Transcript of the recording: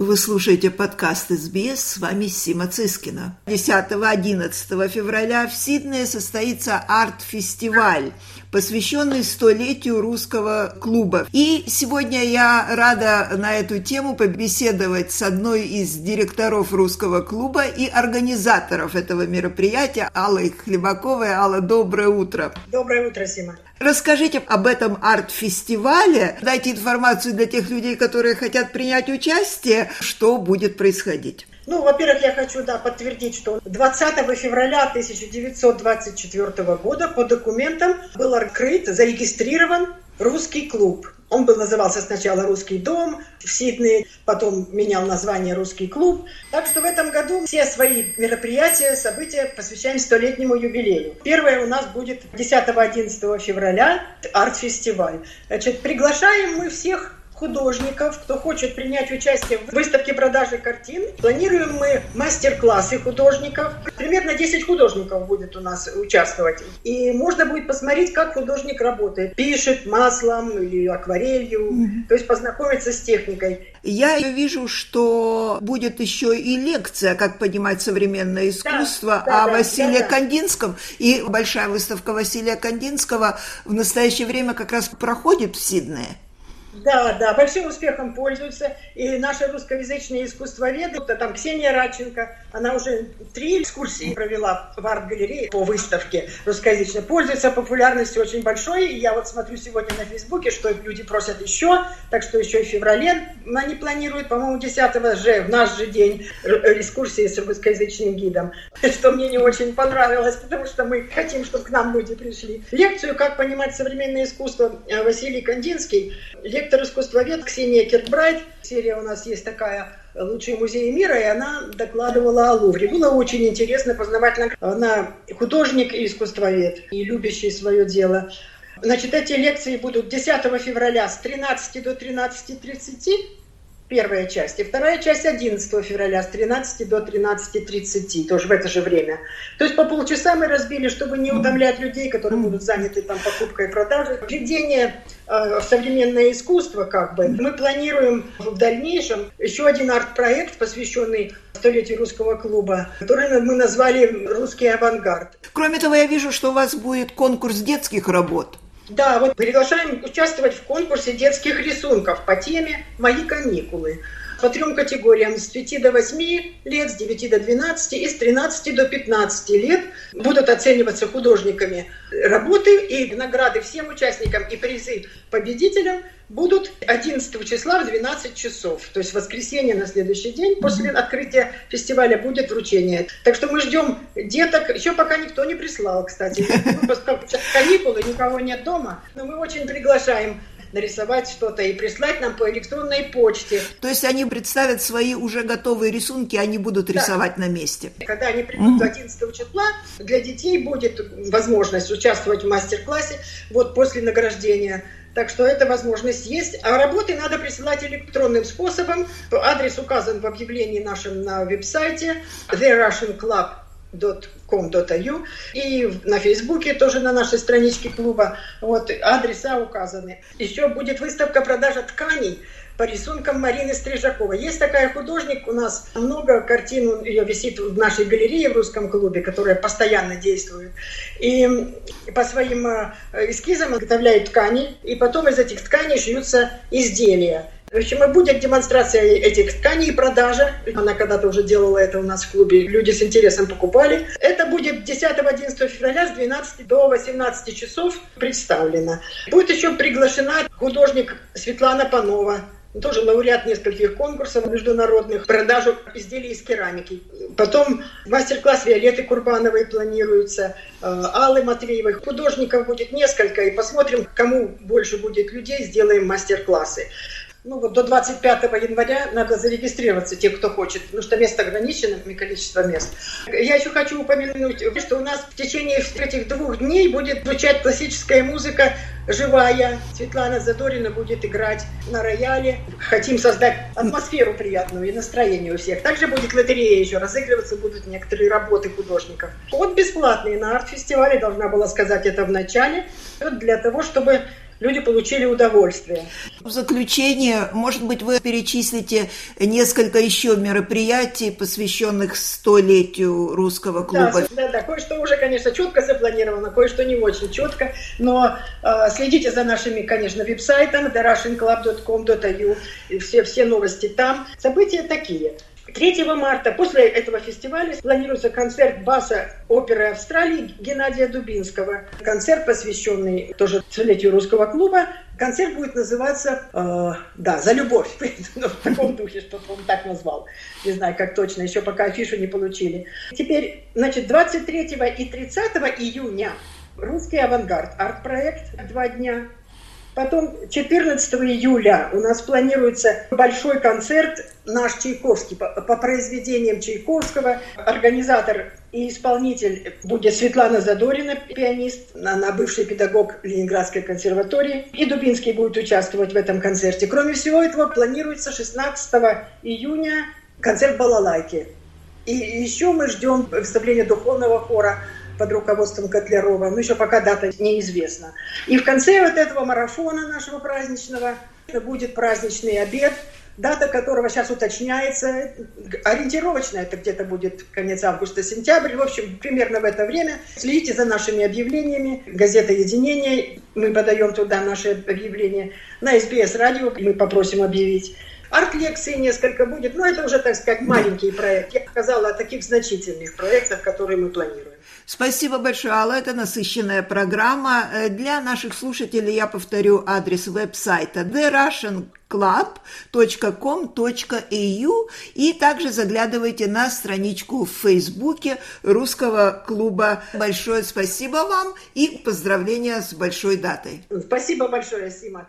Вы слушаете подкаст СБС, с вами Сима Цискина. 10-11 февраля в Сиднее состоится арт-фестиваль, посвященный столетию русского клуба. И сегодня я рада на эту тему побеседовать с одной из директоров русского клуба и организаторов этого мероприятия, Аллой Хлебаковой. Алла, доброе утро. Доброе утро, Сима. Расскажите об этом арт-фестивале, дайте информацию для тех людей, которые хотят принять участие, что будет происходить. Ну, во-первых, я хочу да, подтвердить, что 20 февраля 1924 года по документам был открыт, зарегистрирован русский клуб. Он был назывался сначала «Русский дом» в Сиднее, потом менял название «Русский клуб». Так что в этом году все свои мероприятия, события посвящаем столетнему юбилею. Первое у нас будет 10-11 февраля арт-фестиваль. Значит, приглашаем мы всех художников, кто хочет принять участие в выставке продажи картин. Планируем мы мастер-классы художников. Примерно 10 художников будет у нас участвовать. И можно будет посмотреть, как художник работает. Пишет маслом или акварелью. Mm-hmm. То есть познакомиться с техникой. Я вижу, что будет еще и лекция, как понимать современное искусство, да, да, о Василии да, да. Кандинском. И большая выставка Василия Кандинского в настоящее время как раз проходит в Сиднее. Да, да, большим успехом пользуются. И наши русскоязычные искусствоведы, там Ксения Радченко, она уже три экскурсии провела в арт-галерее по выставке русскоязычной. Пользуется популярностью очень большой. И я вот смотрю сегодня на Фейсбуке, что люди просят еще, так что еще и в феврале они планируют, по-моему, 10 же, в наш же день, экскурсии с русскоязычным гидом. Что мне не очень понравилось, потому что мы хотим, чтобы к нам люди пришли. Лекцию «Как понимать современное искусство» Василий Кандинский, лектор искусствовед Ксения Киркбрайт. Серия у нас есть такая «Лучшие музеи мира», и она докладывала о Лувре. Было очень интересно, познавательно. Она художник и искусствовед, и любящий свое дело. Значит, эти лекции будут 10 февраля с 13 до 13.30 первая часть. И вторая часть 11 февраля с 13 до 13.30, тоже в это же время. То есть по полчаса мы разбили, чтобы не утомлять людей, которые будут заняты там покупкой и продажей. Введение э, в современное искусство, как бы. Мы планируем в дальнейшем еще один арт-проект, посвященный столетию русского клуба, который мы назвали «Русский авангард». Кроме того, я вижу, что у вас будет конкурс детских работ. Да, вот приглашаем участвовать в конкурсе детских рисунков по теме «Мои каникулы» по трем категориям с 5 до 8 лет, с 9 до 12 и с 13 до 15 лет будут оцениваться художниками работы и награды всем участникам и призы победителям будут 11 числа в 12 часов. То есть в воскресенье на следующий день после открытия фестиваля будет вручение. Так что мы ждем деток. Еще пока никто не прислал, кстати. Поскольку каникулы, никого нет дома. Но мы очень приглашаем нарисовать что-то и прислать нам по электронной почте. То есть они представят свои уже готовые рисунки, они будут да. рисовать на месте. Когда они придут mm 11 числа, для детей будет возможность участвовать в мастер-классе вот после награждения. Так что эта возможность есть. А работы надо присылать электронным способом. Адрес указан в объявлении нашем на веб-сайте The Russian Club com.au и на Фейсбуке тоже на нашей страничке клуба. Вот адреса указаны. Еще будет выставка продажа тканей по рисункам Марины Стрижаковой. Есть такая художник, у нас много картин, ее висит в нашей галерее в русском клубе, которая постоянно действует. И по своим э, эскизам изготовляют ткани, и потом из этих тканей шьются изделия. В общем, и будет демонстрация этих тканей и продажа. Она когда-то уже делала это у нас в клубе. Люди с интересом покупали. Это будет 10-11 февраля с 12 до 18 часов представлено. Будет еще приглашена художник Светлана Панова, тоже лауреат нескольких конкурсов международных, продажу изделий из керамики. Потом мастер-класс Виолетты Курбановой планируется, э, Аллы Матвеевой. Художников будет несколько, и посмотрим, кому больше будет людей, сделаем мастер-классы ну вот до 25 января надо зарегистрироваться, те, кто хочет, потому что место ограничено, количество мест. Я еще хочу упомянуть, что у нас в течение этих двух дней будет звучать классическая музыка живая. Светлана Задорина будет играть на рояле. Хотим создать атмосферу приятную и настроение у всех. Также будет лотерея еще, разыгрываться будут некоторые работы художников. Вот бесплатный на арт-фестивале, должна была сказать это в начале, для того, чтобы люди получили удовольствие. В заключение, может быть, вы перечислите несколько еще мероприятий, посвященных столетию русского клуба. Да, да, да. кое-что уже, конечно, четко запланировано, кое-что не очень четко, но э, следите за нашими, конечно, веб-сайтом therussianclub.com.au, все, все новости там. События такие. 3 марта после этого фестиваля планируется концерт баса оперы Австралии Геннадия Дубинского. Концерт, посвященный тоже столетию русского клуба. Концерт будет называться, э, да, «За любовь». ну, в таком духе, что он так назвал. Не знаю, как точно, еще пока афишу не получили. Теперь, значит, 23 и 30 июня «Русский авангард» арт-проект два дня. Потом 14 июля у нас планируется большой концерт «Наш Чайковский» по, по произведениям Чайковского. Организатор и исполнитель будет Светлана Задорина, пианист, она бывший педагог Ленинградской консерватории. И Дубинский будет участвовать в этом концерте. Кроме всего этого, планируется 16 июня концерт балалайки. И еще мы ждем представления духовного хора под руководством Котлярова, но еще пока дата неизвестна. И в конце вот этого марафона нашего праздничного будет праздничный обед, дата которого сейчас уточняется, ориентировочно это где-то будет конец августа-сентябрь, в общем, примерно в это время. Следите за нашими объявлениями, газета «Единение», мы подаем туда наши объявления, на СБС радио мы попросим объявить. Арт-лекции несколько будет, но это уже, так сказать, маленький проект. Я сказала о таких значительных проектах, которые мы планируем. Спасибо большое, Алла. Это насыщенная программа. Э, для наших слушателей я повторю адрес веб-сайта therussianclub.com.au и также заглядывайте на страничку в Фейсбуке Русского клуба. Большое спасибо вам и поздравления с большой датой. Спасибо большое, Сима.